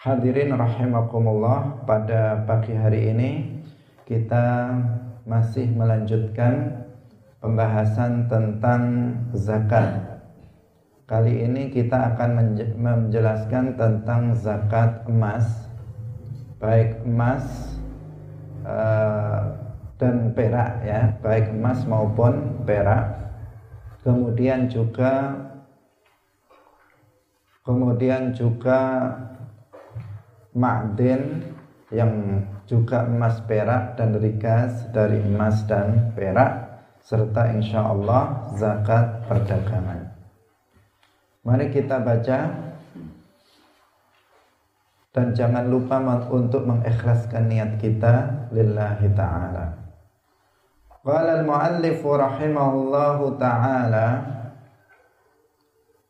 Hadirin rahimakumullah, pada pagi hari ini kita masih melanjutkan pembahasan tentang zakat. Kali ini kita akan menjelaskan tentang zakat emas, baik emas uh, dan perak ya, baik emas maupun perak. Kemudian juga kemudian juga ma'din yang juga emas perak dan rikas dari emas dan perak serta insya Allah zakat perdagangan. Mari kita baca dan jangan lupa untuk mengikhlaskan niat kita lillahi ta'ala. Qala al-muallif rahimahullahu ta'ala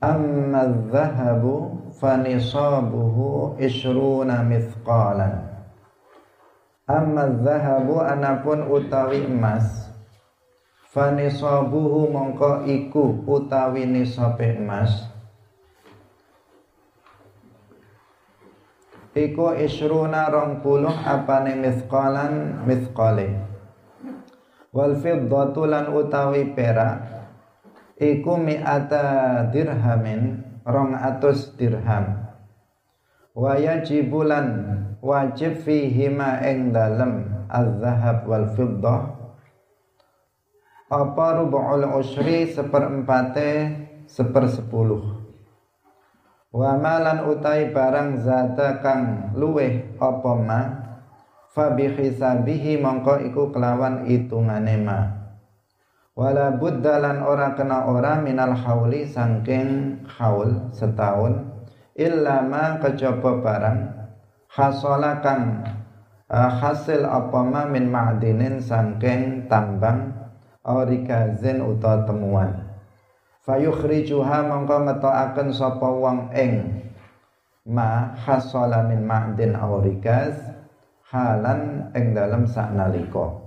amma adh-dhahabu fanisabuhu ishruna mithqalan amma zahabu anapun utawi emas. fanisabuhu mongko iku utawi nisabe emas. Iku isruna rong puluh apane mithqalan mithqale. Wal fiddatu utawi perak. Iku mi'ata dirhamin rong atus dirham. Wa yajibulan wajib fihi ma ing dalem az-zahab wal fiddah. Apa rubu'ul usri seperempate sepersepuluh. Wa malan utai barang zata kang luweh apa ma? Fa bi hisabihi mongko iku kelawan itungane ma wala buddalan ora kena ora minal hauli sangking haul setahun illa ma kejaba barang hasala kang uh, hasil apa ma min ma'dinin sangking tambang aurikazin uta temuan. Fayukhrijuha mongko metokaken sapa wong ing ma hasala min ma'din aurikaz halan ing dalem saknalika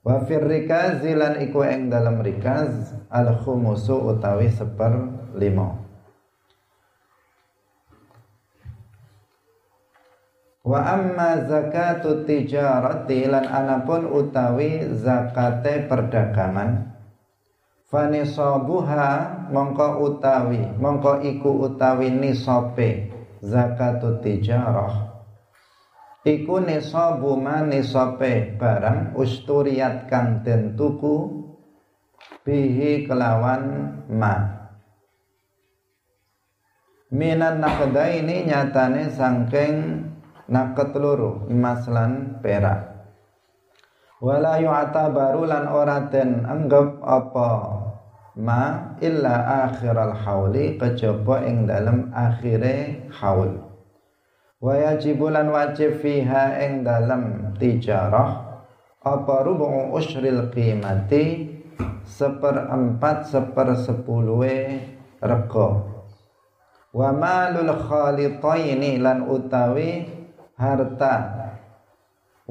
Wa fir rikazi lan iku ing dalam rikaz al khumusu utawi seper lima. Wa amma zakatu tijarati lan anapun utawi zakate perdagangan fanisabuha mongko utawi mongko iku utawi nisabe zakatu tijarah iku nisabu ma nisabe barang usturiat kang den tuku bihi kelawan ma. Minan nakda ini nyatane sangking naket loro emas lan perak. Wala yu'tabaru lan ora den anggap apa ma illa akhiral hauli kejaba ing dalem akhire haul wa yajibulan wajib fiha ing dalam tijarah. Apa rubu usril qimati? Seperempat sepersepuluhe rego wa malul khalitaini lan utawi harta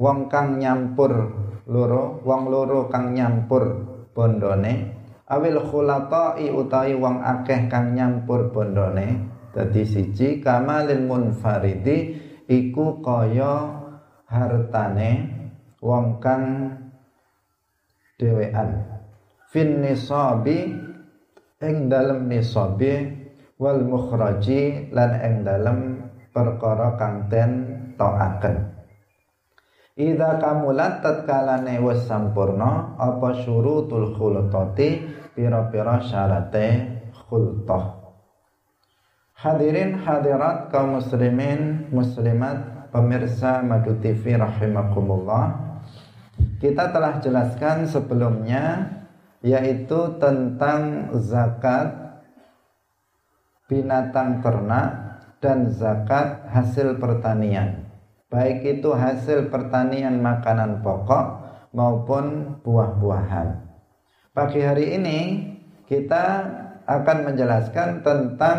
wong kang nyampur loro wong loro kang nyampur bondone. Awil khulatai utawi wong akeh kang nyampur bondone Dadi siji kamalil munfaridi iku kaya hartane wong kang dhewean. Fin nisabi ing dalem nisabi wal mukhraji lan ing dalem perkara kang den taaken. Ida kamulat tatkalane wis sampurna apa syurutul khultati pira-pira syarate khultah. Hadirin hadirat kaum muslimin muslimat pemirsa Madu TV rahimakumullah. Kita telah jelaskan sebelumnya yaitu tentang zakat binatang ternak dan zakat hasil pertanian. Baik itu hasil pertanian makanan pokok maupun buah-buahan. Pagi hari ini kita akan menjelaskan tentang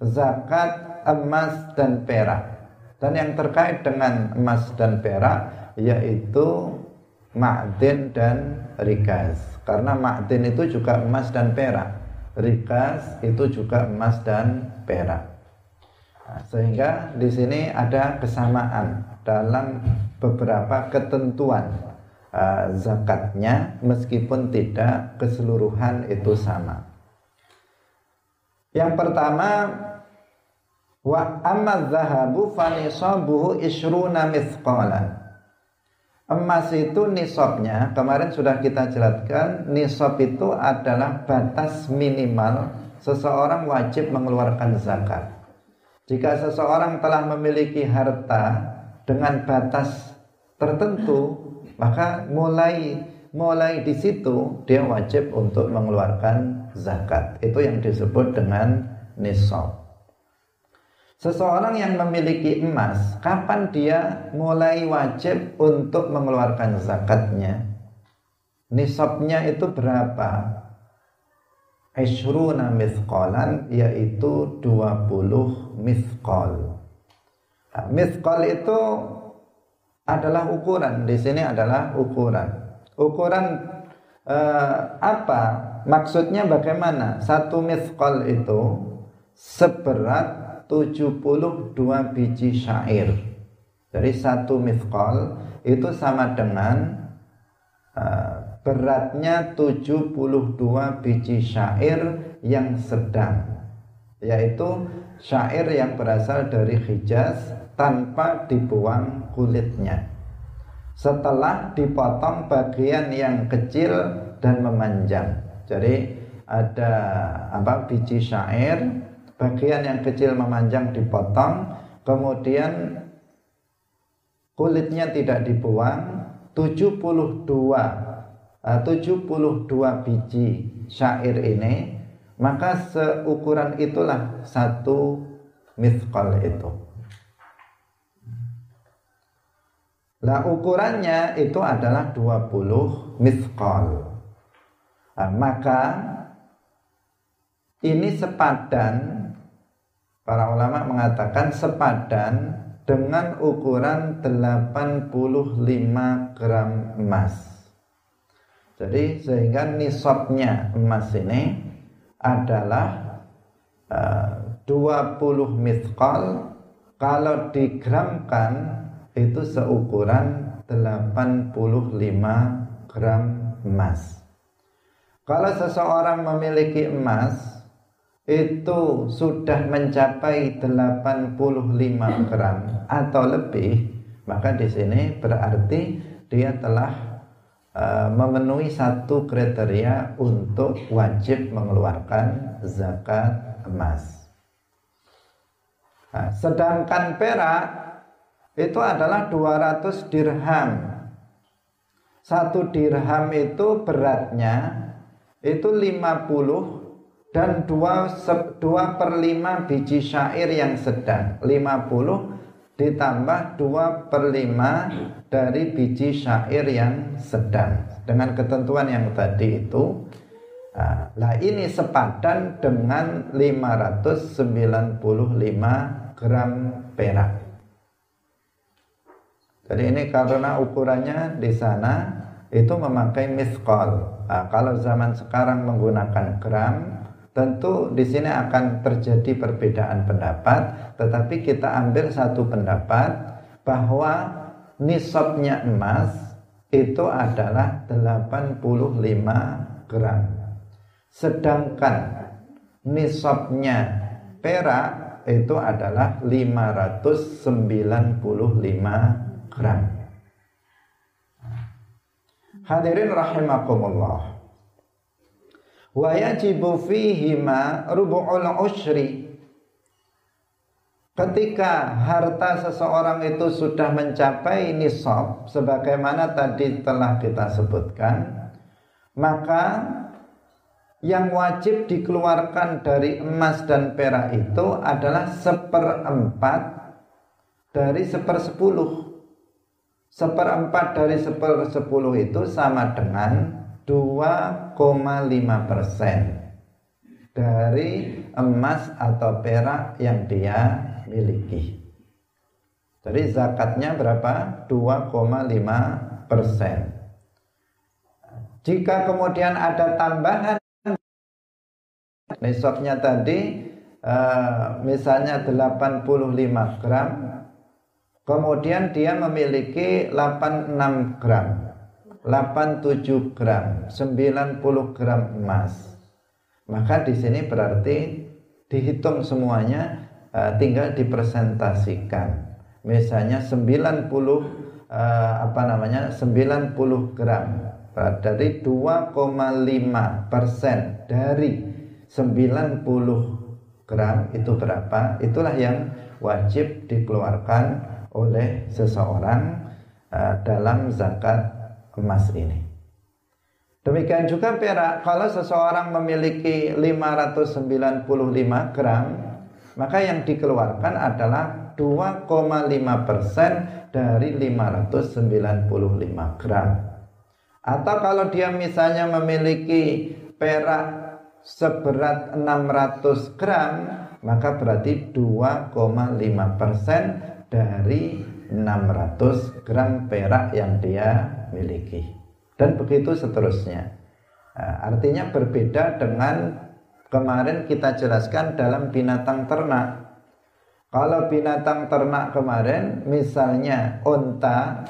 zakat emas dan perak. Dan yang terkait dengan emas dan perak yaitu ma'din dan rikas. Karena ma'din itu juga emas dan perak. Rikas itu juga emas dan perak. Nah, sehingga di sini ada kesamaan dalam beberapa ketentuan uh, zakatnya meskipun tidak keseluruhan itu sama. Yang pertama wa amma zahabu fa nisabuhu isruna mithqalan. Emas itu nisabnya kemarin sudah kita jelaskan nisab itu adalah batas minimal seseorang wajib mengeluarkan zakat. Jika seseorang telah memiliki harta dengan batas tertentu, maka mulai mulai di situ dia wajib untuk mengeluarkan zakat. Itu yang disebut dengan nisab. Seseorang yang memiliki emas, kapan dia mulai wajib untuk mengeluarkan zakatnya? Nisabnya itu berapa? Ishruna mithqalan yaitu 20 mithqal. Nah, mithqal itu adalah ukuran. Di sini adalah ukuran. Ukuran eh, apa? Maksudnya bagaimana? Satu mithqal itu seberat 72 biji syair. Jadi satu mithqal itu sama dengan uh, beratnya 72 biji syair yang sedang yaitu syair yang berasal dari Hijaz tanpa dibuang kulitnya setelah dipotong bagian yang kecil dan memanjang jadi ada apa biji syair bagian yang kecil memanjang dipotong kemudian kulitnya tidak dibuang 72 72 eh, biji syair ini maka seukuran itulah satu mithqal itu. Nah ukurannya itu adalah 20 mithqal. Nah, Maka ini sepadan Para ulama mengatakan sepadan dengan ukuran 85 gram emas. Jadi sehingga nisabnya emas ini adalah uh, 20 mithqal kalau digramkan itu seukuran 85 gram emas. Kalau seseorang memiliki emas itu sudah mencapai 85 gram atau lebih, maka di sini berarti dia telah uh, memenuhi satu kriteria untuk wajib mengeluarkan zakat emas. Nah, sedangkan perak itu adalah 200 dirham. Satu dirham itu beratnya itu 50 dan dua, dua per lima biji syair yang sedang. 50 ditambah dua per lima dari biji syair yang sedang. Dengan ketentuan yang tadi itu nah, lah ini sepadan dengan 595 gram perak. Jadi ini karena ukurannya di sana itu memakai miskol. Nah, kalau zaman sekarang menggunakan gram Tentu di sini akan terjadi perbedaan pendapat, tetapi kita ambil satu pendapat bahwa nisabnya emas itu adalah 85 gram. Sedangkan nisabnya perak itu adalah 595 gram. Hadirin rahimakumullah wa yajibu fihima rubu'ul ushri Ketika harta seseorang itu sudah mencapai nisab sebagaimana tadi telah kita sebutkan, maka yang wajib dikeluarkan dari emas dan perak itu adalah seperempat dari sepersepuluh. Seperempat dari sepersepuluh itu sama dengan 2,5 persen dari emas atau perak yang dia miliki. Jadi zakatnya berapa? 2,5 persen. Jika kemudian ada tambahan nisabnya tadi uh, misalnya 85 gram kemudian dia memiliki 86 gram 87 gram 90 gram emas. Maka di sini berarti dihitung semuanya uh, tinggal dipresentasikan. Misalnya 90 uh, apa namanya 90 gram. Dari 2,5 persen dari 90 gram itu berapa? Itulah yang wajib dikeluarkan oleh seseorang uh, dalam zakat emas ini. Demikian juga perak. Kalau seseorang memiliki 595 gram maka yang dikeluarkan adalah 2,5 persen dari 595 gram. Atau kalau dia misalnya memiliki perak seberat 600 gram, maka berarti 2,5 persen dari 600 gram perak yang dia miliki. Dan begitu seterusnya. Nah, artinya berbeda dengan kemarin kita jelaskan dalam binatang ternak. Kalau binatang ternak kemarin misalnya onta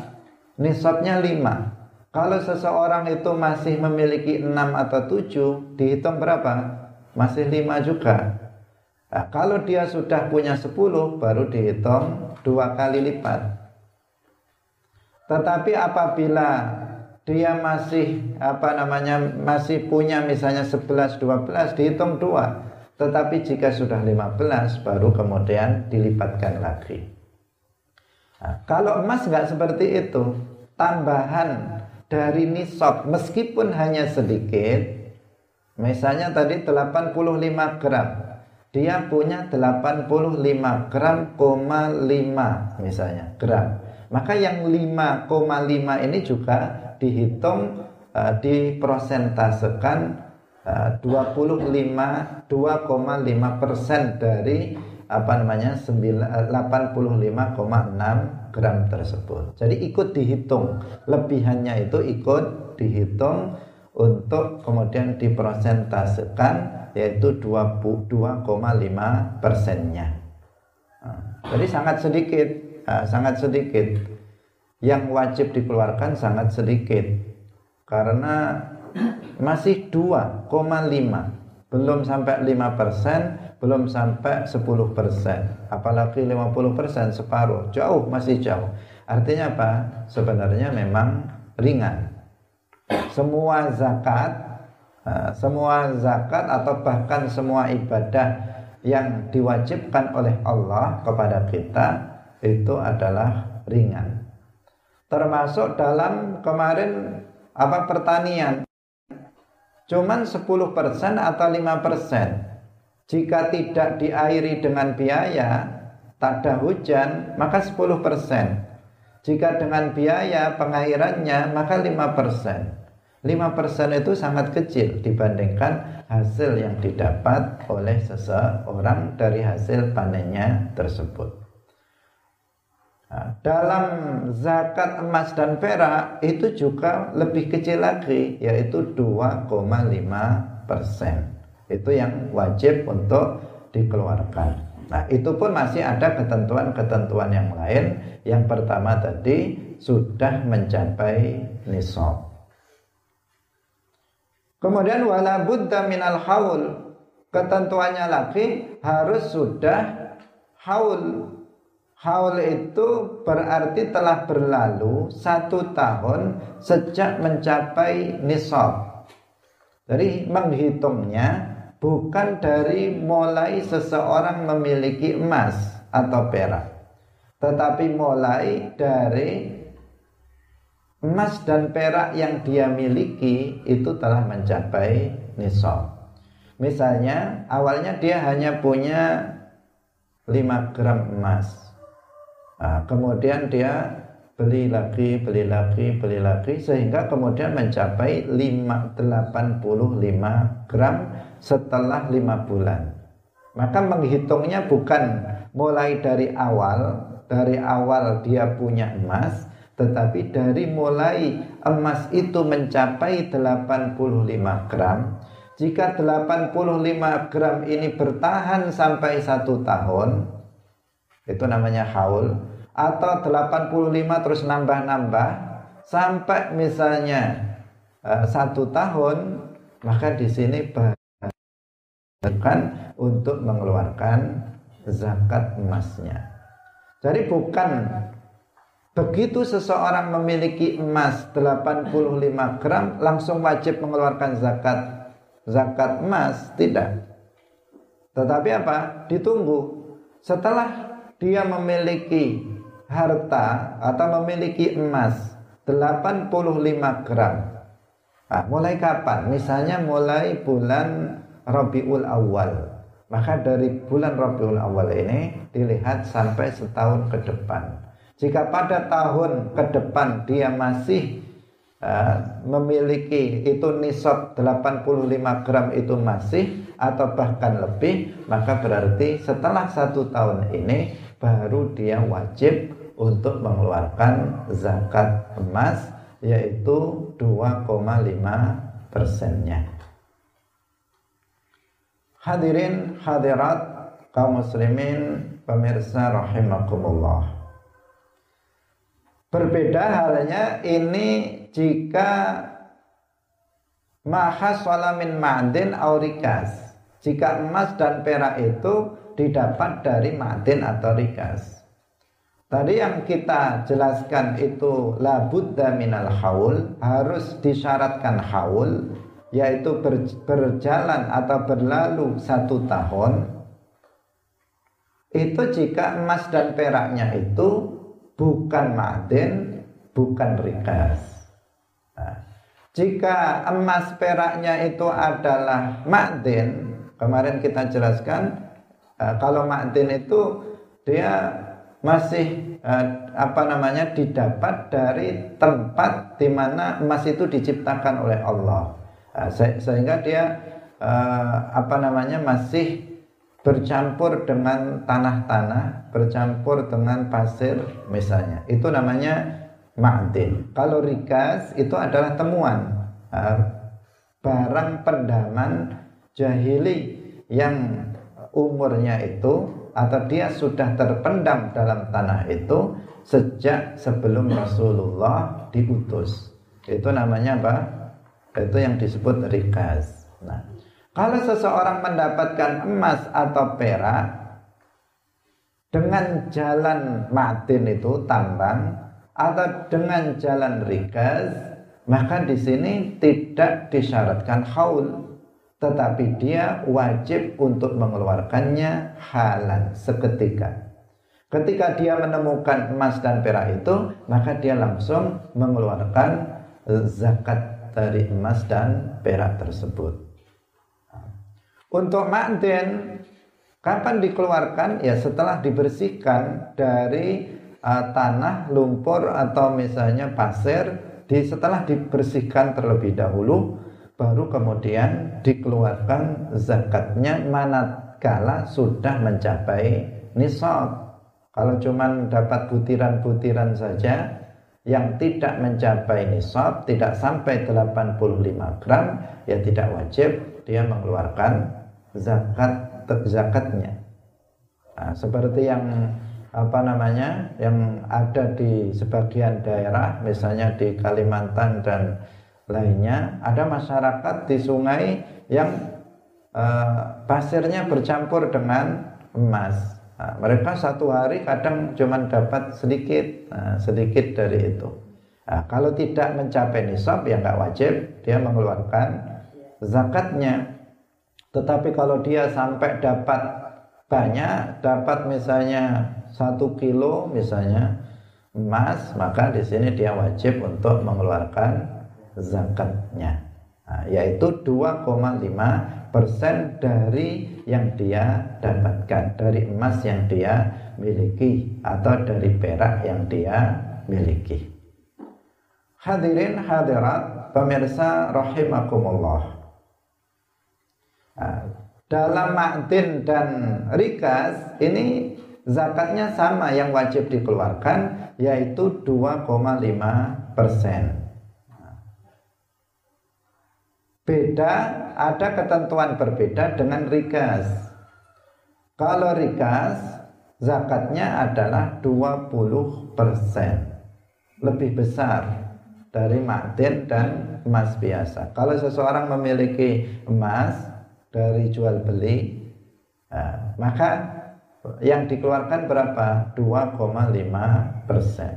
nisabnya 5 kalau seseorang itu masih memiliki 6 atau 7, dihitung berapa? Masih 5 juga. Nah, kalau dia sudah punya 10, baru dihitung dua kali lipat. Tetapi apabila dia masih apa namanya masih punya misalnya 11 12 dihitung dua. Tetapi jika sudah 15 baru kemudian dilipatkan lagi. Nah, kalau emas nggak seperti itu tambahan dari nisab meskipun hanya sedikit misalnya tadi 85 gram dia punya 85 gram koma 5 misalnya gram maka yang 5,5 ini juga dihitung uh, diprosentasekan uh, 25 2,5 persen dari apa namanya 85,6 gram tersebut. Jadi ikut dihitung, lebihannya itu ikut dihitung untuk kemudian dipresentasekan yaitu 22,5 persennya. Nah, jadi sangat sedikit, nah, sangat sedikit. Yang wajib dikeluarkan sangat sedikit. Karena masih 2,5 belum sampai 5 persen belum sampai 10 persen. Apalagi 50 persen separuh. Jauh masih jauh. Artinya apa? Sebenarnya memang ringan. Semua zakat eh, semua zakat atau bahkan semua ibadah yang diwajibkan oleh Allah kepada kita itu adalah ringan termasuk dalam kemarin apa pertanian cuman 10% atau 5% jika tidak diairi dengan biaya, tak ada hujan, maka 10%. Jika dengan biaya pengairannya, maka 5%. 5% itu sangat kecil dibandingkan hasil yang didapat oleh seseorang dari hasil panennya tersebut. Nah, dalam zakat emas dan perak itu juga lebih kecil lagi, yaitu 2,5 persen itu yang wajib untuk dikeluarkan. Nah, itu pun masih ada ketentuan-ketentuan yang lain. Yang pertama tadi sudah mencapai nisab. Kemudian wala buddha minal haul. Ketentuannya lagi harus sudah haul. Haul itu berarti telah berlalu satu tahun sejak mencapai nisab. Jadi menghitungnya bukan dari mulai seseorang memiliki emas atau perak tetapi mulai dari emas dan perak yang dia miliki itu telah mencapai nisab misalnya awalnya dia hanya punya 5 gram emas nah, kemudian dia beli lagi, beli lagi, beli lagi sehingga kemudian mencapai 5, 85 gram setelah lima bulan. Maka menghitungnya bukan mulai dari awal, dari awal dia punya emas, tetapi dari mulai emas itu mencapai 85 gram, jika 85 gram ini bertahan sampai satu tahun, itu namanya haul, atau 85 terus nambah-nambah, sampai misalnya uh, satu tahun, maka di sini bahkan untuk mengeluarkan zakat emasnya. Jadi bukan begitu seseorang memiliki emas 85 gram langsung wajib mengeluarkan zakat zakat emas tidak. Tetapi apa? Ditunggu. Setelah dia memiliki harta atau memiliki emas 85 gram. Nah, mulai kapan? Misalnya mulai bulan Rabiul Awal. Maka dari bulan Rabiul Awal ini dilihat sampai setahun ke depan. Jika pada tahun ke depan dia masih uh, memiliki itu nisab 85 gram itu masih atau bahkan lebih maka berarti setelah satu tahun ini baru dia wajib untuk mengeluarkan zakat emas yaitu 2,5 persennya. Hadirin hadirat kaum muslimin pemirsa rahimakumullah. Berbeda halnya ini jika mahas walamin ma'din aurikas. Jika emas dan perak itu didapat dari ma'din atau rikas. Tadi yang kita jelaskan itu la buddha minal haul harus disyaratkan haul yaitu berjalan atau berlalu satu tahun. Itu jika emas dan peraknya itu bukan ma'din bukan rikas. Nah, jika emas peraknya itu adalah makdin, kemarin kita jelaskan uh, kalau makdin itu dia masih uh, apa namanya didapat dari tempat di mana emas itu diciptakan oleh Allah. Se sehingga dia apa namanya masih bercampur dengan tanah-tanah, bercampur dengan pasir misalnya. Itu namanya ma'din. Kalau rikas itu adalah temuan barang pendaman jahili yang umurnya itu atau dia sudah terpendam dalam tanah itu sejak sebelum Rasulullah diutus. Itu namanya apa? Itu yang disebut rikas. Nah, kalau seseorang mendapatkan emas atau perak dengan jalan matin itu tambang atau dengan jalan rikas maka di sini tidak disyaratkan haul tetapi dia wajib untuk mengeluarkannya halan seketika. Ketika dia menemukan emas dan perak itu maka dia langsung mengeluarkan zakat dari emas dan perak tersebut. Untuk ma'den kapan dikeluarkan? Ya setelah dibersihkan dari uh, tanah, lumpur atau misalnya pasir di setelah dibersihkan terlebih dahulu baru kemudian dikeluarkan zakatnya manakala sudah mencapai nisab. Kalau cuma dapat butiran-butiran saja yang tidak mencapai nisab, tidak sampai 85 gram, ya tidak wajib dia mengeluarkan zakat zakatnya. Nah, seperti yang apa namanya yang ada di sebagian daerah misalnya di Kalimantan dan lainnya ada masyarakat di sungai yang uh, pasirnya bercampur dengan emas. Nah, mereka satu hari kadang cuma dapat sedikit nah, sedikit dari itu. Nah, kalau tidak mencapai nisab ya nggak wajib dia mengeluarkan zakatnya. Tetapi kalau dia sampai dapat banyak dapat misalnya satu kilo misalnya emas maka di sini dia wajib untuk mengeluarkan zakatnya. Nah, yaitu 2,5 persen dari yang dia dapatkan dari emas yang dia miliki atau dari perak yang dia miliki. Hadirin hadirat pemirsa rahimakumullah. Nah, dalam makdin dan rikas ini zakatnya sama yang wajib dikeluarkan yaitu 2,5 persen. Beda ada ketentuan berbeda dengan rikas. Kalau rikas zakatnya adalah 20% lebih besar dari makdin dan emas biasa. Kalau seseorang memiliki emas dari jual beli, nah, maka yang dikeluarkan berapa? 2,5 persen.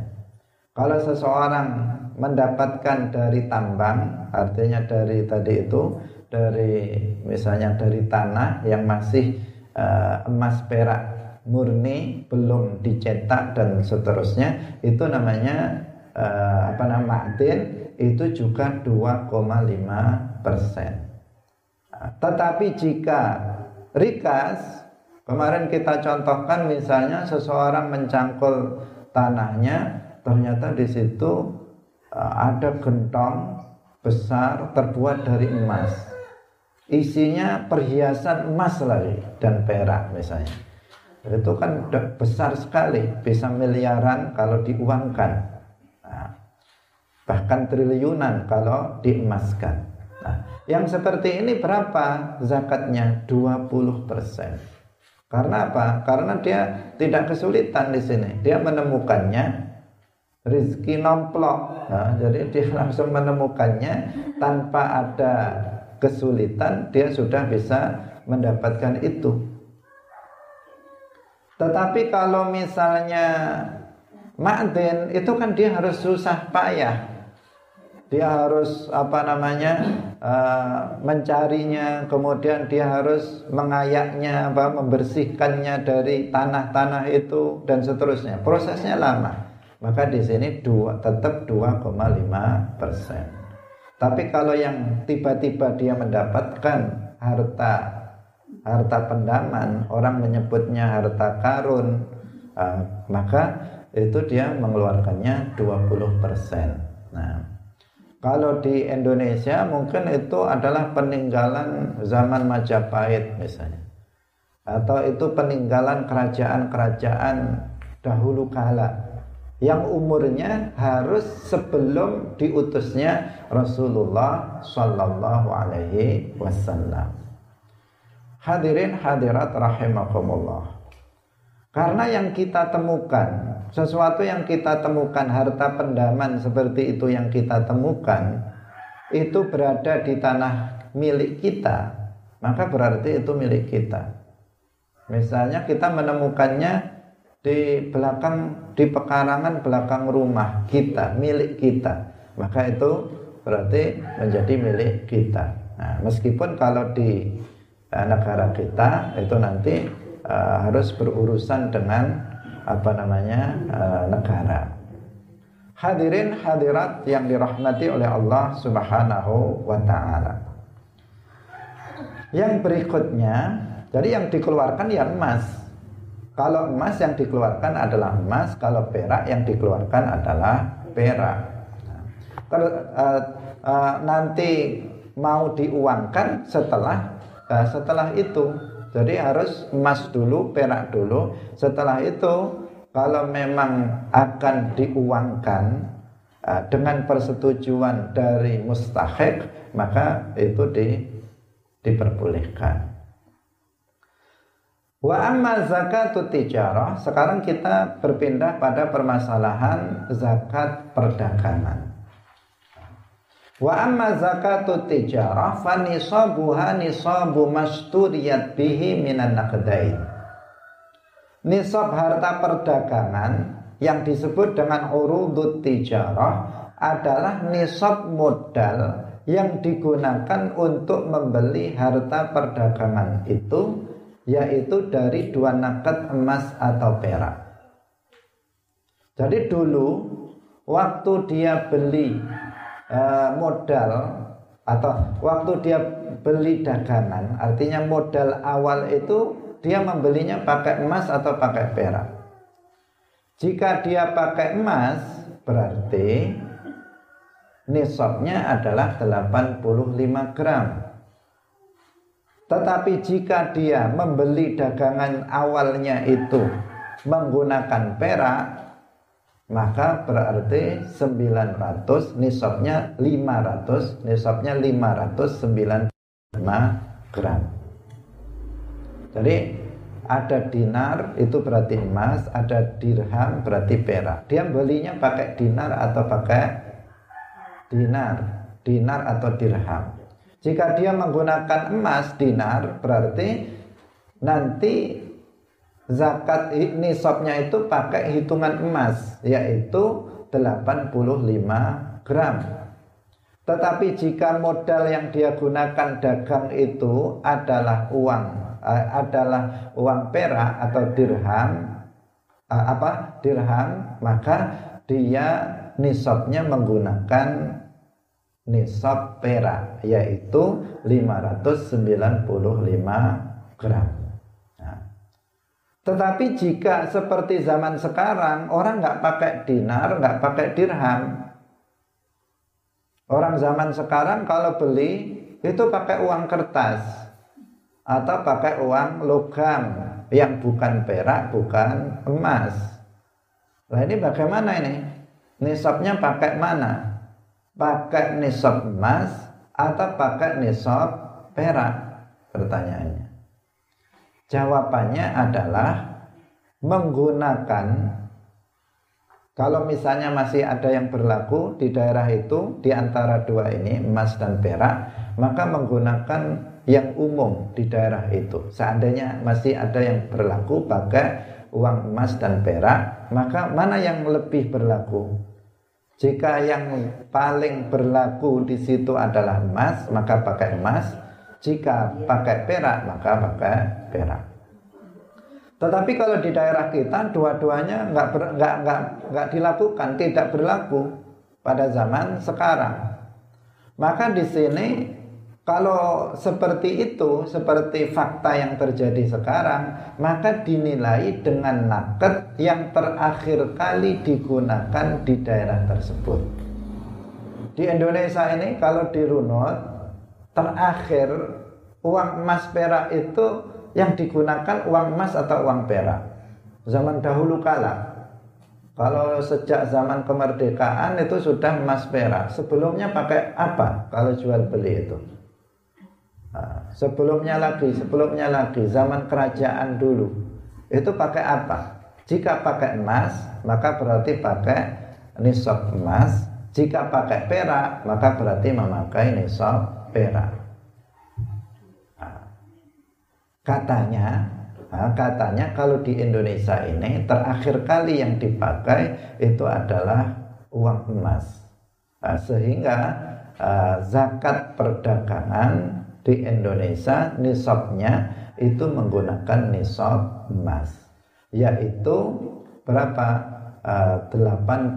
Kalau seseorang mendapatkan dari tambang, artinya dari tadi itu, dari misalnya dari tanah yang masih uh, emas perak murni belum dicetak dan seterusnya itu namanya uh, apa namanya ma'din itu juga 2,5 persen. Tetapi jika rikas Kemarin kita contohkan misalnya seseorang mencangkul tanahnya, ternyata di situ ada gentong besar terbuat dari emas. Isinya perhiasan emas lagi dan perak misalnya. Itu kan besar sekali, bisa miliaran kalau diuangkan. Nah, bahkan triliunan kalau diemaskan. Nah, yang seperti ini berapa zakatnya? 20 persen. Karena apa? Karena dia tidak kesulitan di sini. Dia menemukannya rizki nomplok. Nah, jadi dia langsung menemukannya tanpa ada kesulitan. Dia sudah bisa mendapatkan itu. Tetapi kalau misalnya ma'din itu kan dia harus susah payah dia harus apa namanya uh, mencarinya kemudian dia harus mengayaknya apa membersihkannya dari tanah-tanah itu dan seterusnya prosesnya lama maka di sini dua, tetap 2,5 persen. Tapi kalau yang tiba-tiba dia mendapatkan harta harta pendaman orang menyebutnya harta karun uh, maka itu dia mengeluarkannya 20 persen. Nah kalau di Indonesia mungkin itu adalah peninggalan zaman Majapahit misalnya. Atau itu peninggalan kerajaan-kerajaan dahulu kala yang umurnya harus sebelum diutusnya Rasulullah Sallallahu Alaihi Wasallam. Hadirin hadirat rahimakumullah. Karena yang kita temukan sesuatu yang kita temukan harta pendaman seperti itu yang kita temukan itu berada di tanah milik kita maka berarti itu milik kita misalnya kita menemukannya di belakang di pekarangan belakang rumah kita milik kita maka itu berarti menjadi milik kita nah, meskipun kalau di uh, negara kita itu nanti uh, harus berurusan dengan apa namanya uh, negara. Hadirin hadirat yang dirahmati oleh Allah Subhanahu wa taala. Yang berikutnya, jadi yang dikeluarkan ya emas. Kalau emas yang dikeluarkan adalah emas, kalau perak yang dikeluarkan adalah perak. Uh, uh, nanti mau diuangkan setelah uh, setelah itu jadi harus emas dulu, perak dulu. Setelah itu kalau memang akan diuangkan uh, dengan persetujuan dari mustahik, maka itu di, diperbolehkan. Wa amma zakatut tijarah, sekarang kita berpindah pada permasalahan zakat perdagangan. Wa amma zakatu tijarah fa nisabuha nisabu masturiyat bihi minan naqdain. Nisab harta perdagangan yang disebut dengan urudut tijarah adalah nisab modal yang digunakan untuk membeli harta perdagangan itu yaitu dari dua nakat emas atau perak. Jadi dulu waktu dia beli Eh, modal atau waktu dia beli dagangan, artinya modal awal itu dia membelinya pakai emas atau pakai perak. Jika dia pakai emas, berarti nisabnya adalah 85 gram. Tetapi jika dia membeli dagangan awalnya itu menggunakan perak, maka berarti 900 nisabnya 500 nisabnya 595 gram. Jadi ada dinar itu berarti emas ada dirham berarti perak. Dia belinya pakai dinar atau pakai dinar? Dinar atau dirham jika dia menggunakan emas dinar berarti nanti zakat nisabnya itu pakai hitungan emas yaitu 85 gram. Tetapi jika modal yang dia gunakan dagang itu adalah uang eh, adalah uang perak atau dirham eh, apa dirham maka dia nisabnya menggunakan nisab perak yaitu 595 gram. Nah. Tetapi jika seperti zaman sekarang orang nggak pakai dinar, nggak pakai dirham. Orang zaman sekarang kalau beli itu pakai uang kertas atau pakai uang logam yang bukan perak, bukan emas. Nah ini bagaimana ini? Nisabnya pakai mana? Pakai nisab emas atau pakai nisab perak? Pertanyaannya. Jawabannya adalah menggunakan kalau misalnya masih ada yang berlaku di daerah itu di antara dua ini emas dan perak, maka menggunakan yang umum di daerah itu. Seandainya masih ada yang berlaku pakai uang emas dan perak, maka mana yang lebih berlaku? Jika yang paling berlaku di situ adalah emas, maka pakai emas. Jika pakai perak, maka pakai perak. Tetapi kalau di daerah kita dua-duanya nggak nggak nggak nggak dilakukan, tidak berlaku pada zaman sekarang. Maka di sini kalau seperti itu, seperti fakta yang terjadi sekarang, maka dinilai dengan naked yang terakhir kali digunakan di daerah tersebut. Di Indonesia ini kalau dirunut, terakhir uang emas perak itu yang digunakan uang emas atau uang perak. Zaman dahulu kala. Kalau sejak zaman kemerdekaan itu sudah emas perak. Sebelumnya pakai apa kalau jual beli itu? Ah, sebelumnya lagi, sebelumnya lagi, zaman kerajaan dulu. Itu pakai apa? Jika pakai emas, maka berarti pakai nisab emas. Jika pakai perak, maka berarti memakai nisab perak. Ah, katanya, ah, katanya kalau di Indonesia ini terakhir kali yang dipakai itu adalah uang emas. Sehingga zakat perdagangan di Indonesia nisabnya itu menggunakan nisab emas yaitu berapa? Uh, 85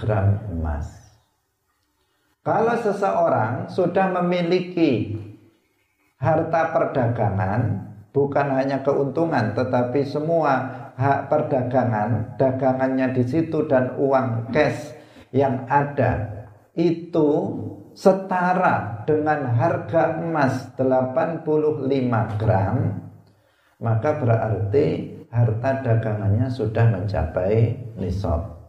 gram emas. Kalau seseorang sudah memiliki harta perdagangan bukan hanya keuntungan tetapi semua hak perdagangan dagangannya di situ dan uang cash yang ada itu setara dengan harga emas 85 gram maka berarti harta dagangannya sudah mencapai nisab.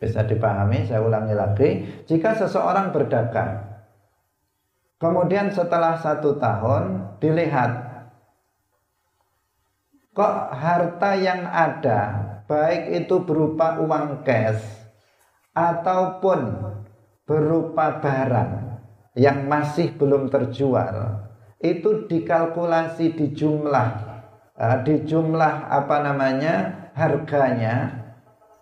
Bisa dipahami, saya ulangi lagi. Jika seseorang berdagang, kemudian setelah satu tahun dilihat, kok harta yang ada, baik itu berupa uang cash ataupun berupa barang yang masih belum terjual itu dikalkulasi di jumlah. Uh, di jumlah apa namanya harganya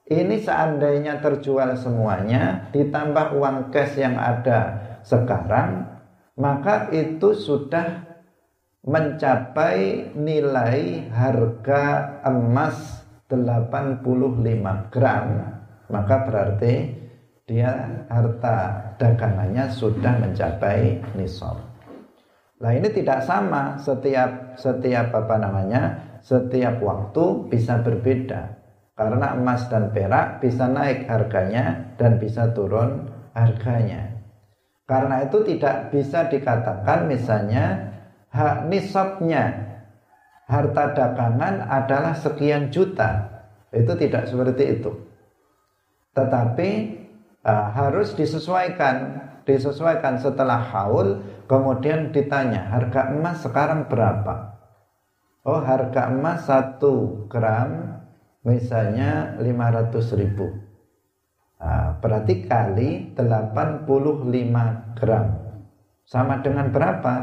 ini seandainya terjual semuanya ditambah uang cash yang ada sekarang maka itu sudah mencapai nilai harga emas 85 gram. Maka berarti dia harta dagangannya sudah mencapai nisab. Nah ini tidak sama setiap setiap apa namanya setiap waktu bisa berbeda karena emas dan perak bisa naik harganya dan bisa turun harganya. Karena itu tidak bisa dikatakan misalnya hak nisabnya harta dagangan adalah sekian juta Itu tidak seperti itu. Tetapi uh, harus disesuaikan, disesuaikan setelah haul, kemudian ditanya harga emas sekarang berapa? Oh harga emas satu gram misalnya 500 ribu. Nah, berarti kali 85 gram. Sama dengan berapa?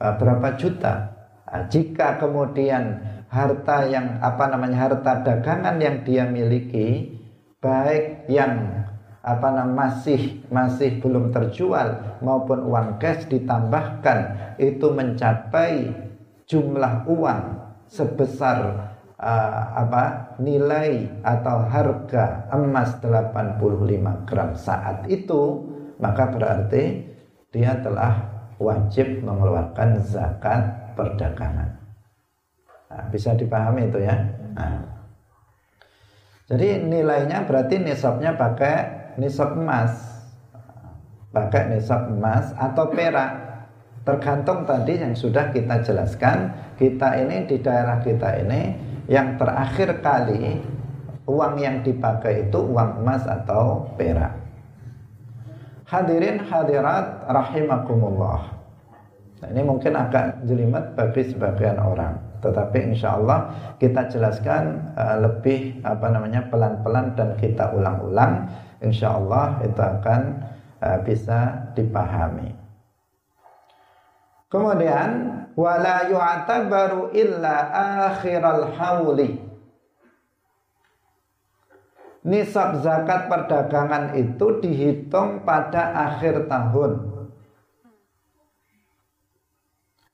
Uh, berapa juta? Jika kemudian harta yang apa namanya harta dagangan yang dia miliki baik yang apa namanya masih masih belum terjual maupun uang cash ditambahkan itu mencapai jumlah uang sebesar uh, apa nilai atau harga emas 85 gram saat itu maka berarti dia telah wajib mengeluarkan zakat perdagangan. Nah, bisa dipahami itu ya. Nah. Jadi nilainya berarti nisabnya pakai nisab emas. Pakai nisab emas atau perak. Tergantung tadi yang sudah kita jelaskan, kita ini di daerah kita ini yang terakhir kali uang yang dipakai itu uang emas atau perak. Hadirin hadirat rahimakumullah. Nah, ini mungkin agak jelimet bagi sebagian orang, tetapi insya Allah kita jelaskan uh, lebih apa namanya pelan-pelan dan kita ulang-ulang, insya Allah itu akan uh, bisa dipahami. Kemudian wala yu'tabaru illa akhiral hauli. Nisab zakat perdagangan itu dihitung pada akhir tahun.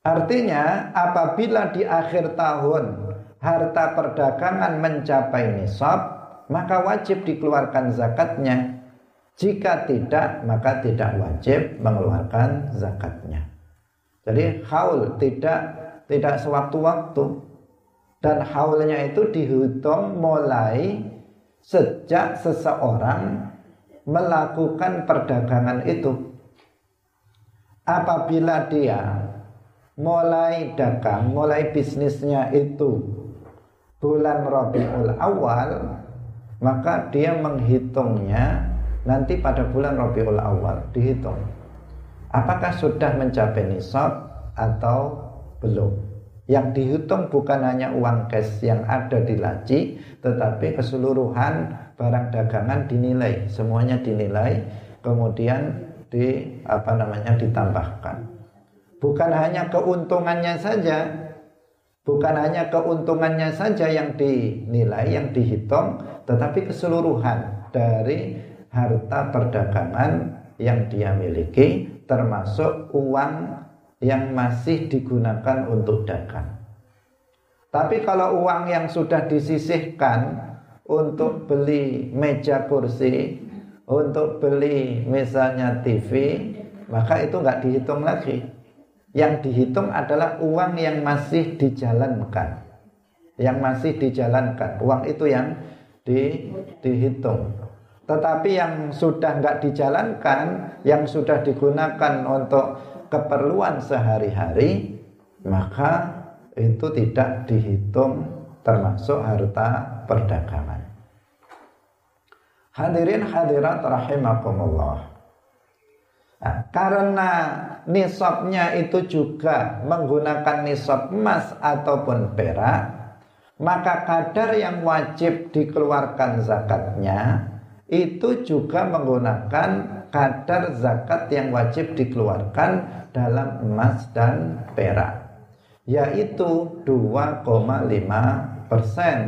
Artinya apabila di akhir tahun harta perdagangan mencapai nisab, maka wajib dikeluarkan zakatnya. Jika tidak, maka tidak wajib mengeluarkan zakatnya. Jadi haul tidak tidak sewaktu-waktu dan haulnya itu dihitung mulai sejak seseorang melakukan perdagangan itu. Apabila dia mulai dagang, mulai bisnisnya itu bulan Rabiul Awal, maka dia menghitungnya nanti pada bulan Rabiul Awal dihitung. Apakah sudah mencapai nisab atau belum? Yang dihitung bukan hanya uang cash yang ada di laci, tetapi keseluruhan barang dagangan dinilai, semuanya dinilai, kemudian di apa namanya ditambahkan. Bukan hanya keuntungannya saja, bukan hanya keuntungannya saja yang dinilai, yang dihitung, tetapi keseluruhan dari harta perdagangan yang dia miliki, termasuk uang yang masih digunakan untuk dagang. Tapi kalau uang yang sudah disisihkan untuk beli meja kursi, untuk beli misalnya TV, maka itu nggak dihitung lagi yang dihitung adalah uang yang masih dijalankan. Yang masih dijalankan. Uang itu yang di, dihitung. Tetapi yang sudah nggak dijalankan, yang sudah digunakan untuk keperluan sehari-hari, maka itu tidak dihitung termasuk harta perdagangan. Hadirin hadirat rahimakumullah. Nah, karena nisabnya itu juga menggunakan nisab emas ataupun perak, maka kadar yang wajib dikeluarkan zakatnya itu juga menggunakan kadar zakat yang wajib dikeluarkan dalam emas dan perak yaitu 2,5 persen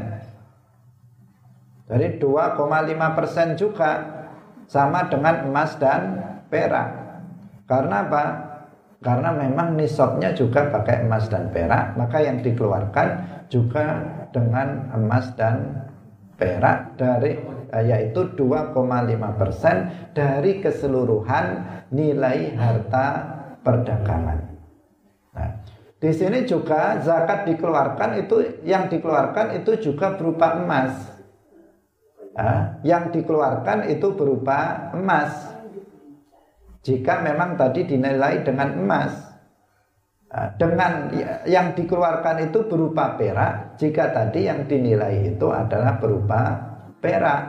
jadi 2,5 persen juga sama dengan emas dan perak karena apa? Karena memang nisabnya juga pakai emas dan perak, maka yang dikeluarkan juga dengan emas dan perak dari eh, yaitu 2,5 persen dari keseluruhan nilai harta perdagangan. Nah, di sini juga zakat dikeluarkan itu yang dikeluarkan itu juga berupa emas. Nah, yang dikeluarkan itu berupa emas jika memang tadi dinilai dengan emas dengan yang dikeluarkan itu berupa perak jika tadi yang dinilai itu adalah berupa perak.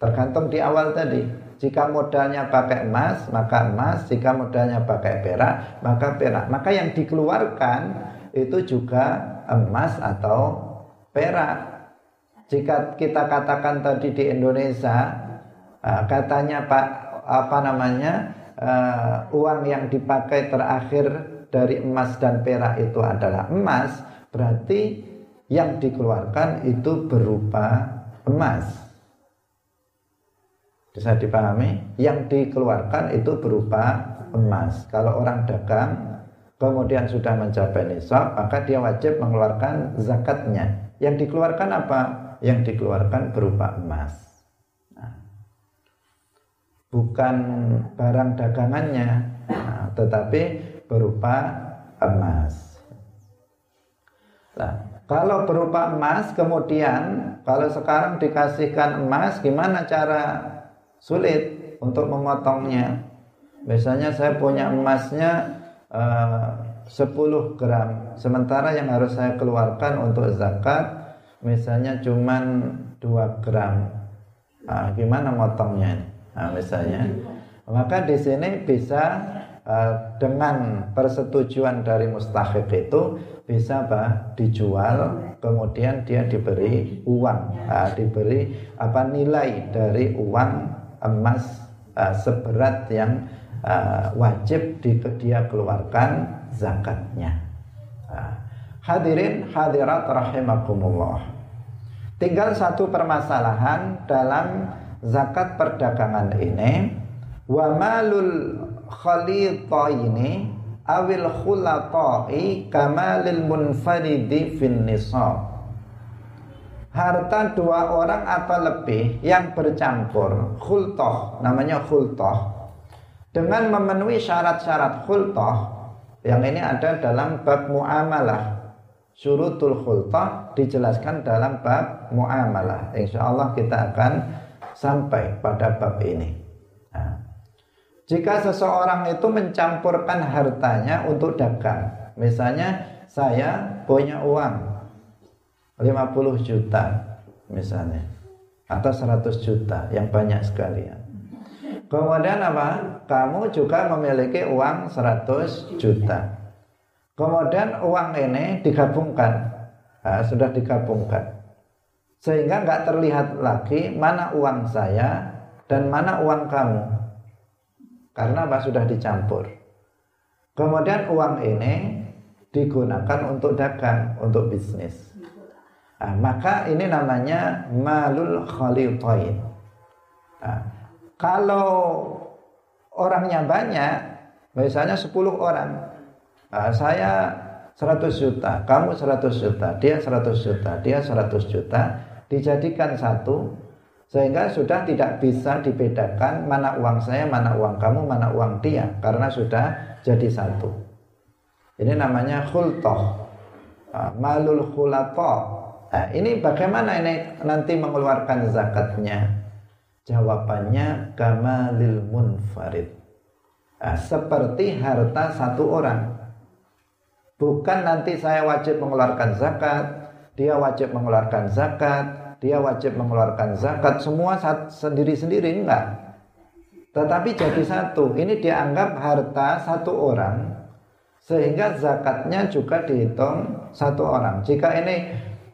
Tergantung di awal tadi. Jika modalnya pakai emas maka emas. Jika modalnya pakai perak maka perak. Maka yang dikeluarkan itu juga emas atau perak. Jika kita katakan tadi di Indonesia ah, katanya Pak apa namanya uh, uang yang dipakai terakhir dari emas dan perak itu adalah emas, berarti yang dikeluarkan itu berupa emas. Bisa dipahami? Yang dikeluarkan itu berupa emas. Kalau orang dagang kemudian sudah mencapai nisab, maka dia wajib mengeluarkan zakatnya. Yang dikeluarkan apa? Yang dikeluarkan berupa emas. Nah, bukan barang dagangannya, nah, tetapi berupa emas. Nah, kalau berupa emas kemudian kalau sekarang dikasihkan emas gimana cara sulit untuk memotongnya? Misalnya saya punya emasnya eh, 10 gram sementara yang harus saya keluarkan untuk zakat misalnya cuma 2 gram. Nah, gimana motongnya? Nah, misalnya maka di sini bisa dengan persetujuan dari mustahik itu bisa apa dijual kemudian dia diberi uang. Uh, diberi apa nilai dari uang emas uh, seberat yang uh, wajib di, dia keluarkan zakatnya. Uh, hadirin hadirat rahimakumullah. Tinggal satu permasalahan dalam zakat perdagangan ini. Wa malul khalitaini awil khulatai kamalil munfaridi fin nisab. Harta dua orang atau lebih yang bercampur? Khultoh namanya khultoh dengan memenuhi syarat-syarat khultoh yang ini ada dalam bab muamalah. Syurutul khultoh dijelaskan dalam bab muamalah. Insya Allah kita akan sampai pada bab ini. Jika seseorang itu mencampurkan hartanya untuk dagang, misalnya saya punya uang 50 juta misalnya atau 100 juta yang banyak sekali ya. Kemudian apa? Kamu juga memiliki uang 100 juta. Kemudian uang ini digabungkan, sudah digabungkan, sehingga nggak terlihat lagi mana uang saya dan mana uang kamu. Karena apa? Sudah dicampur. Kemudian uang ini digunakan untuk dagang, untuk bisnis. Nah, maka ini namanya malul khalitain. Nah, kalau orangnya banyak, misalnya 10 orang, nah, saya 100 juta, kamu 100 juta, dia 100 juta, dia 100 juta, dijadikan satu, sehingga sudah tidak bisa dibedakan mana uang saya, mana uang kamu, mana uang dia karena sudah jadi satu. Ini namanya khultoh. Ah, malul khulatoh. Nah, ini bagaimana ini nanti mengeluarkan zakatnya? Jawabannya kamalil munfarid. Nah, seperti harta satu orang. Bukan nanti saya wajib mengeluarkan zakat, dia wajib mengeluarkan zakat, dia wajib mengeluarkan zakat. Semua sendiri-sendiri enggak. Tetapi jadi satu. Ini dianggap harta satu orang sehingga zakatnya juga dihitung satu orang. Jika ini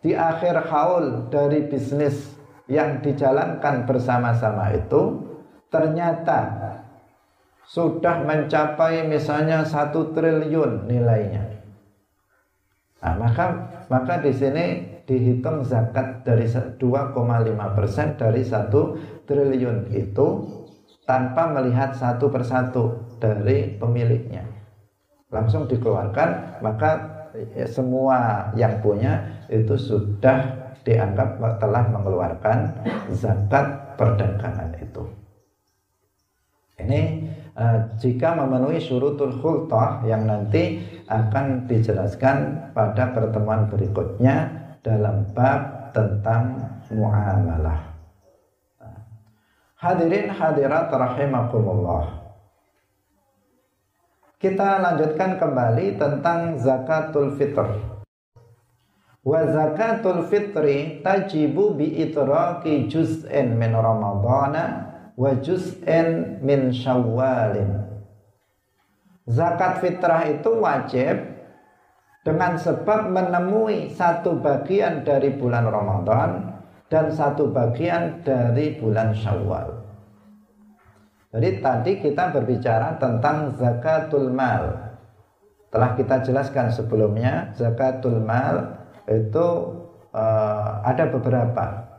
di akhir haul dari bisnis yang dijalankan bersama-sama itu ternyata sudah mencapai misalnya satu triliun nilainya nah, maka maka di sini dihitung zakat dari 2,5 persen dari satu triliun itu tanpa melihat satu persatu dari pemiliknya. Langsung dikeluarkan maka ya, semua yang punya itu sudah dianggap telah mengeluarkan zakat perdagangan itu. Ini uh, jika memenuhi syurutul khultah yang nanti akan dijelaskan pada pertemuan berikutnya dalam bab tentang muamalah. Hadirin hadirat rahimakumullah. kita lanjutkan kembali tentang zakatul fitr. Wa zakatul fitri tajibu bi itraqi juz'in min ramadhana wa juz'in min syawalin. Zakat fitrah itu wajib dengan sebab menemui satu bagian dari bulan Ramadan dan satu bagian dari bulan Syawal. Jadi tadi kita berbicara tentang zakatul mal. Telah kita jelaskan sebelumnya, zakatul mal itu uh, ada beberapa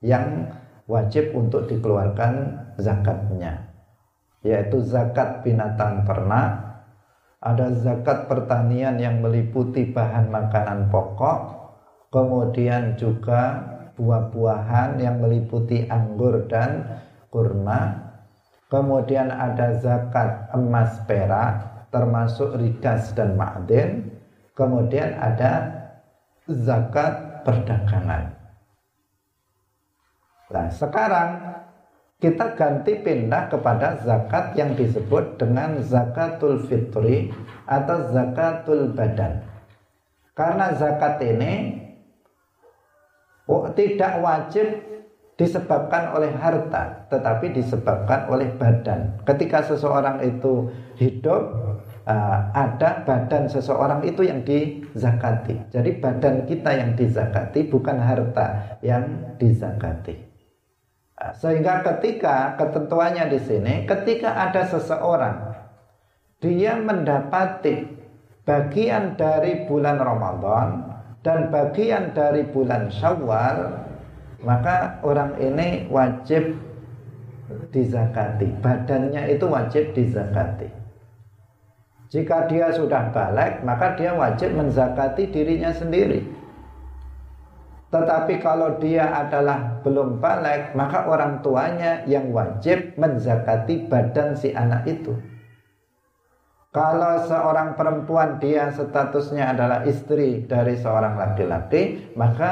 yang wajib untuk dikeluarkan zakatnya. Yaitu zakat binatang ternak, ada zakat pertanian yang meliputi bahan makanan pokok, kemudian juga buah-buahan yang meliputi anggur dan kurma, kemudian ada zakat emas perak termasuk rigas dan ma'din, kemudian ada zakat perdagangan. Nah, sekarang kita ganti pindah kepada zakat yang disebut dengan zakatul fitri atau zakatul badan. Karena zakat ini oh, tidak wajib disebabkan oleh harta, tetapi disebabkan oleh badan. Ketika seseorang itu hidup, uh, ada badan seseorang itu yang dizakati. Jadi badan kita yang dizakati, bukan harta yang dizakati. Sehingga ketika ketentuannya di sini, ketika ada seseorang dia mendapati bagian dari bulan Ramadan dan bagian dari bulan Syawal, maka orang ini wajib dizakati. Badannya itu wajib dizakati. Jika dia sudah balik, maka dia wajib menzakati dirinya sendiri. Tetapi kalau dia adalah belum balik, maka orang tuanya yang wajib menzakati badan si anak itu. Kalau seorang perempuan dia statusnya adalah istri dari seorang laki-laki, maka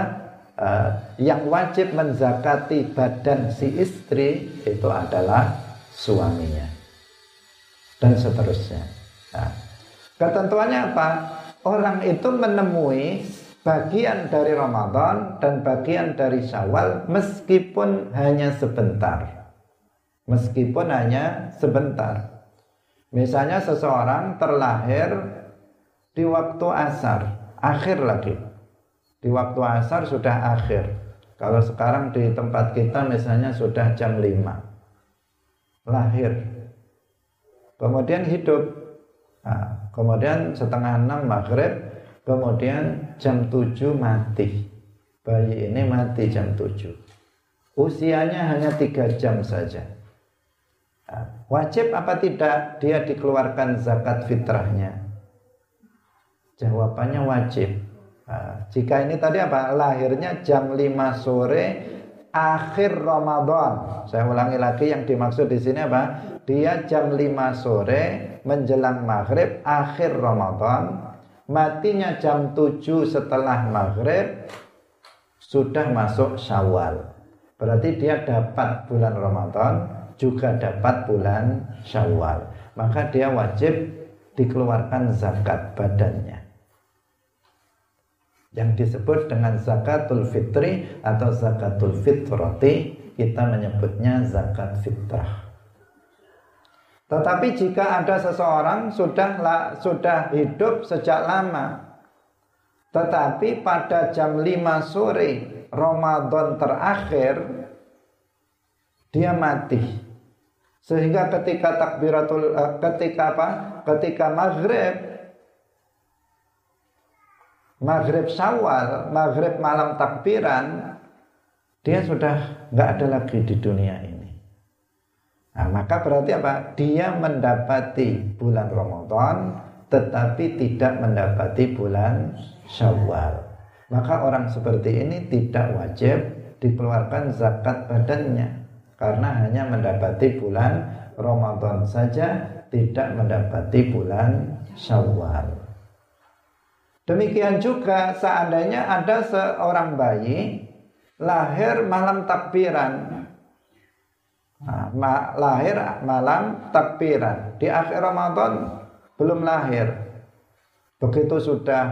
uh, yang wajib menzakati badan si istri itu adalah suaminya. Dan seterusnya. Nah, ketentuannya apa? Orang itu menemui bagian dari Ramadan dan bagian dari Syawal meskipun hanya sebentar. Meskipun hanya sebentar. Misalnya seseorang terlahir di waktu asar, akhir lagi. Di waktu asar sudah akhir. Kalau sekarang di tempat kita misalnya sudah jam 5. Lahir. Kemudian hidup. Nah, kemudian setengah enam maghrib Kemudian jam 7 mati. Bayi ini mati jam 7. Usianya hanya tiga jam saja. Nah, wajib apa tidak dia dikeluarkan zakat fitrahnya? Jawabannya wajib. Nah, jika ini tadi apa? Lahirnya jam 5 sore akhir Ramadan. Saya ulangi lagi yang dimaksud di sini apa? Dia jam 5 sore menjelang maghrib akhir Ramadan matinya jam 7 setelah maghrib sudah masuk syawal. Berarti dia dapat bulan Ramadan juga dapat bulan syawal. Maka dia wajib dikeluarkan zakat badannya. Yang disebut dengan zakatul fitri atau zakatul fitrati kita menyebutnya zakat fitrah tetapi jika ada seseorang sudah sudah hidup sejak lama tetapi pada jam 5 sore Ramadan terakhir dia mati. Sehingga ketika takbiratul eh, ketika apa? Ketika maghrib maghrib syawal maghrib malam takbiran dia sudah nggak ada lagi di dunia ini Nah, maka berarti apa? Dia mendapati bulan Ramadan tetapi tidak mendapati bulan Syawal. Maka orang seperti ini tidak wajib dikeluarkan zakat badannya karena hanya mendapati bulan Ramadan saja tidak mendapati bulan Syawal. Demikian juga seandainya ada seorang bayi lahir malam takbiran Nah, lahir malam takbiran di akhir Ramadan belum lahir. Begitu sudah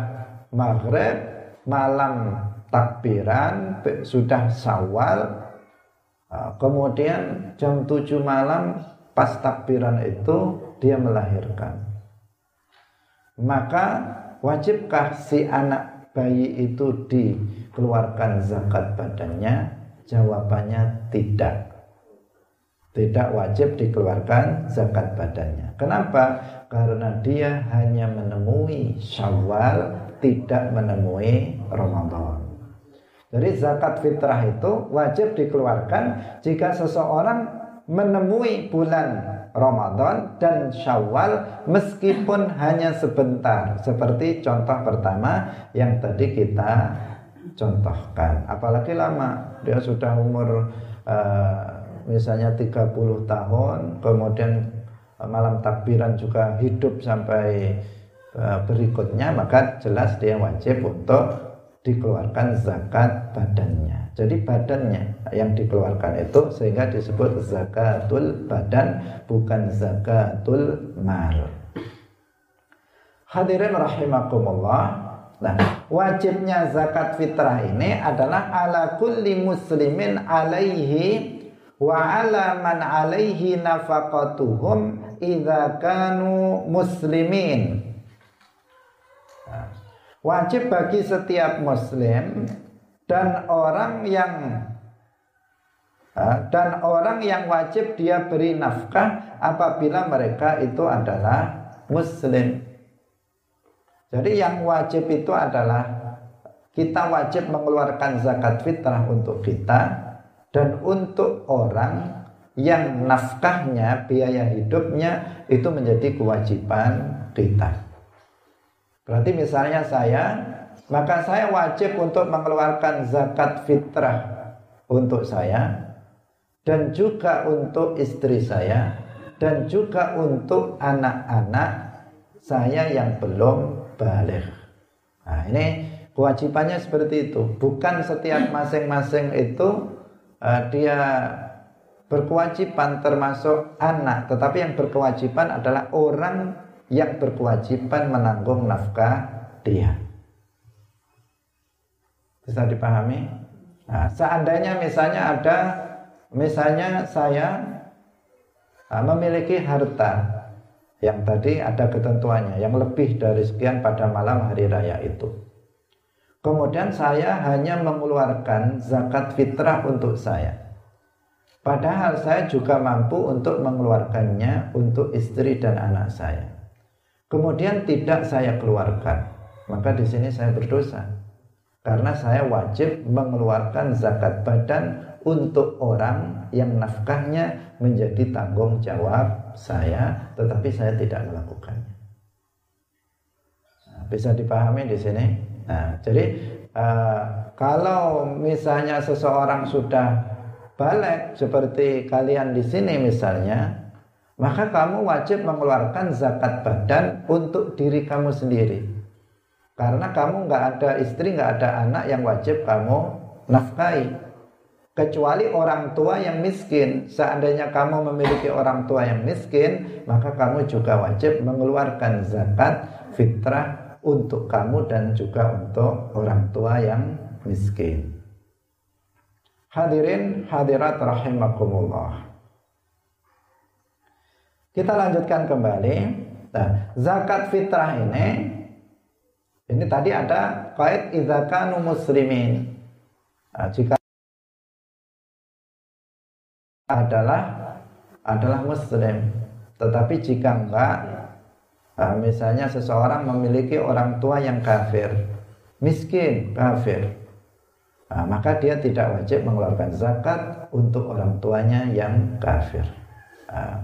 maghrib, malam takbiran, sudah sawal, kemudian jam 7 malam pas takbiran itu dia melahirkan. Maka wajibkah si anak bayi itu dikeluarkan zakat badannya? Jawabannya tidak. Tidak wajib dikeluarkan zakat badannya. Kenapa? Karena dia hanya menemui Syawal, tidak menemui Ramadan. Jadi zakat fitrah itu wajib dikeluarkan jika seseorang menemui bulan Ramadan dan Syawal meskipun hanya sebentar. Seperti contoh pertama yang tadi kita contohkan. Apalagi lama, dia sudah umur uh, misalnya 30 tahun, kemudian uh, malam takbiran juga hidup sampai uh, berikutnya, maka jelas dia wajib untuk dikeluarkan zakat badannya. Jadi badannya yang dikeluarkan itu sehingga disebut zakatul badan bukan zakatul mal. Hadirin rahimakumullah. Nah, wajibnya zakat fitrah ini adalah ala kulli muslimin alaihi wa ala man alaihi nafaqatuhum idza kanu muslimin. Nah, wajib bagi setiap muslim dan orang yang nah, dan orang yang wajib dia beri nafkah apabila mereka itu adalah muslim. Jadi yang wajib itu adalah kita wajib mengeluarkan zakat fitrah untuk kita dan untuk orang yang nafkahnya, biaya hidupnya itu menjadi kewajiban kita. Berarti misalnya saya, maka saya wajib untuk mengeluarkan zakat fitrah untuk saya dan juga untuk istri saya dan juga untuk anak-anak saya yang belum balik. Nah, ini kewajibannya seperti itu. Bukan setiap masing-masing itu uh, dia berkewajiban termasuk anak, tetapi yang berkewajiban adalah orang yang berkewajiban menanggung nafkah dia. Bisa dipahami? Nah, seandainya misalnya ada misalnya saya uh, memiliki harta yang tadi ada ketentuannya yang lebih dari sekian pada malam hari raya itu. Kemudian saya hanya mengeluarkan zakat fitrah untuk saya. Padahal saya juga mampu untuk mengeluarkannya untuk istri dan anak saya. Kemudian tidak saya keluarkan, maka di sini saya berdosa. Karena saya wajib mengeluarkan zakat badan untuk orang yang nafkahnya menjadi tanggung jawab saya, tetapi saya tidak melakukannya. Nah, bisa dipahami di sini. Nah, jadi uh, kalau misalnya seseorang sudah balik seperti kalian di sini misalnya, maka kamu wajib mengeluarkan zakat badan untuk diri kamu sendiri. Karena kamu nggak ada istri, nggak ada anak yang wajib kamu nafkahi kecuali orang tua yang miskin. Seandainya kamu memiliki orang tua yang miskin, maka kamu juga wajib mengeluarkan zakat fitrah untuk kamu dan juga untuk orang tua yang miskin. Hadirin hadirat rahimakumullah. Kita lanjutkan kembali. Nah, zakat fitrah ini ini tadi ada kait idzakanu muslimin. Nah, jika adalah adalah muslim. Tetapi jika enggak uh, misalnya seseorang memiliki orang tua yang kafir, miskin, kafir. Nah, maka dia tidak wajib mengeluarkan zakat untuk orang tuanya yang kafir. Nah,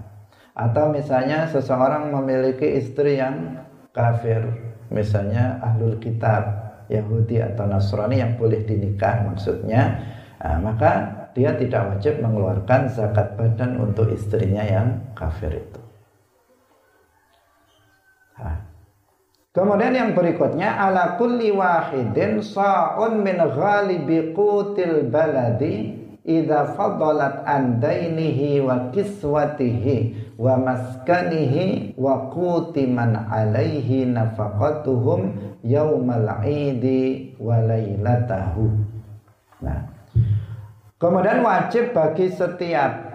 atau misalnya seseorang memiliki istri yang kafir, misalnya ahlul kitab, Yahudi atau Nasrani yang boleh dinikah maksudnya, nah, maka dia tidak wajib mengeluarkan zakat badan untuk istrinya yang kafir itu. Kemudian yang berikutnya ala kulli wahidin sa'un min ghalibi qutil baladi idza fadalat an dainihi wa kiswatihi wa maskanihi wa quti man alaihi nafaqatuhum yaumal idi wa lailatahu nah. Kemudian wajib bagi setiap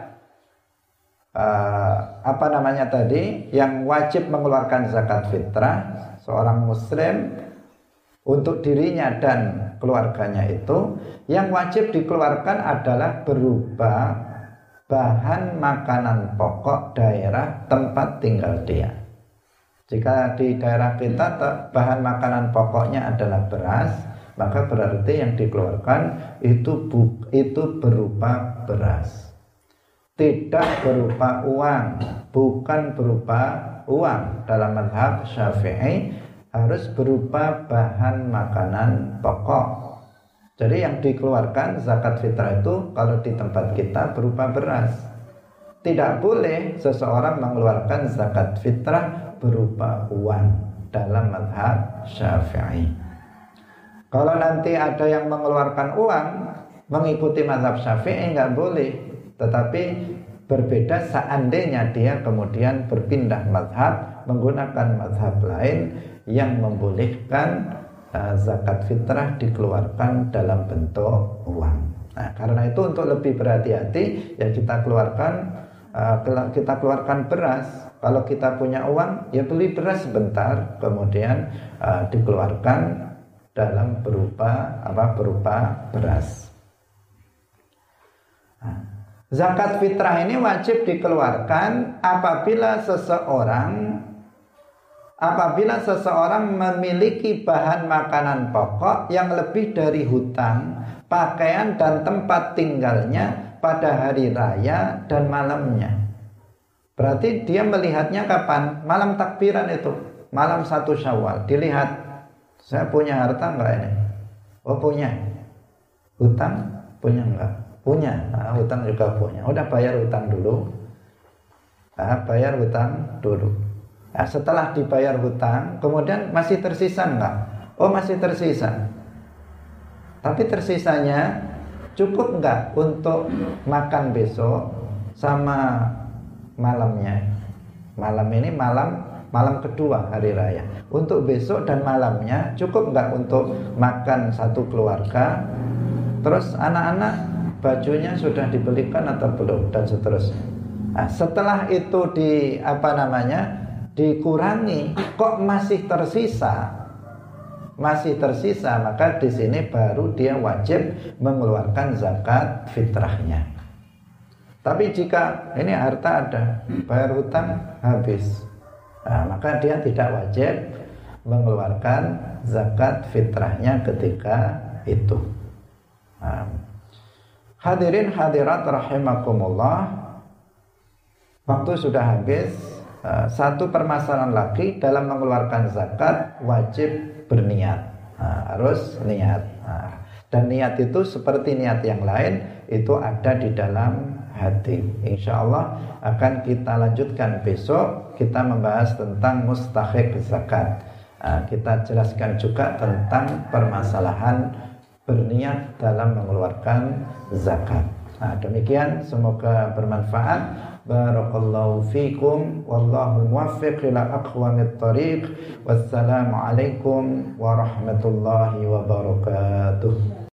uh, apa namanya tadi yang wajib mengeluarkan zakat fitrah seorang muslim untuk dirinya dan keluarganya itu yang wajib dikeluarkan adalah berupa bahan makanan pokok daerah tempat tinggal dia. Jika di daerah kita bahan makanan pokoknya adalah beras, maka berarti yang dikeluarkan itu itu berupa beras. Tidak berupa uang, bukan berupa uang dalam madhab Syafi'i harus berupa bahan makanan pokok. Jadi yang dikeluarkan zakat fitrah itu kalau di tempat kita berupa beras. Tidak boleh seseorang mengeluarkan zakat fitrah berupa uang dalam madhab syafi'i. Kalau nanti ada yang mengeluarkan uang mengikuti madhab syafi'i nggak boleh. Tetapi berbeda seandainya dia kemudian berpindah madhab menggunakan madhab lain yang membolehkan uh, zakat fitrah dikeluarkan dalam bentuk uang. Nah, karena itu untuk lebih berhati-hati ya kita keluarkan uh, kita keluarkan beras. Kalau kita punya uang ya beli beras sebentar, kemudian uh, dikeluarkan dalam berupa apa berupa beras. Zakat fitrah ini wajib dikeluarkan apabila seseorang apabila seseorang memiliki bahan makanan pokok yang lebih dari hutang, pakaian dan tempat tinggalnya pada hari raya dan malamnya. Berarti dia melihatnya kapan? Malam takbiran itu, malam satu syawal. Dilihat, saya punya harta enggak ini? Oh punya. Hutang punya enggak? Punya. Nah, hutang juga punya. Udah bayar hutang dulu. Nah, bayar hutang dulu Nah, setelah dibayar hutang, kemudian masih tersisa enggak? Oh, masih tersisa. Tapi tersisanya cukup enggak untuk makan besok sama malamnya? Malam ini malam malam kedua hari raya. Untuk besok dan malamnya cukup enggak untuk makan satu keluarga? Terus anak-anak bajunya sudah dibelikan atau belum dan seterusnya. Nah, setelah itu di apa namanya? dikurangi kok masih tersisa masih tersisa maka di sini baru dia wajib mengeluarkan zakat fitrahnya tapi jika ini harta ada bayar hutang habis nah, maka dia tidak wajib mengeluarkan zakat fitrahnya ketika itu nah, hadirin hadirat rahimakumullah. Waktu sudah habis Eh, satu permasalahan lagi dalam mengeluarkan zakat wajib berniat. Nah, harus niat. Nah, dan niat itu seperti niat yang lain itu ada di dalam hati. Insya Allah akan kita lanjutkan besok kita membahas tentang mustahik zakat. Nah, kita jelaskan juga tentang permasalahan berniat dalam mengeluarkan zakat. Nah, demikian. Semoga bermanfaat. Barakallahu fikum. Wallahu muwaffiq ila aqwamit thariq wassalamu alaikum warahmatullahi wabarakatuh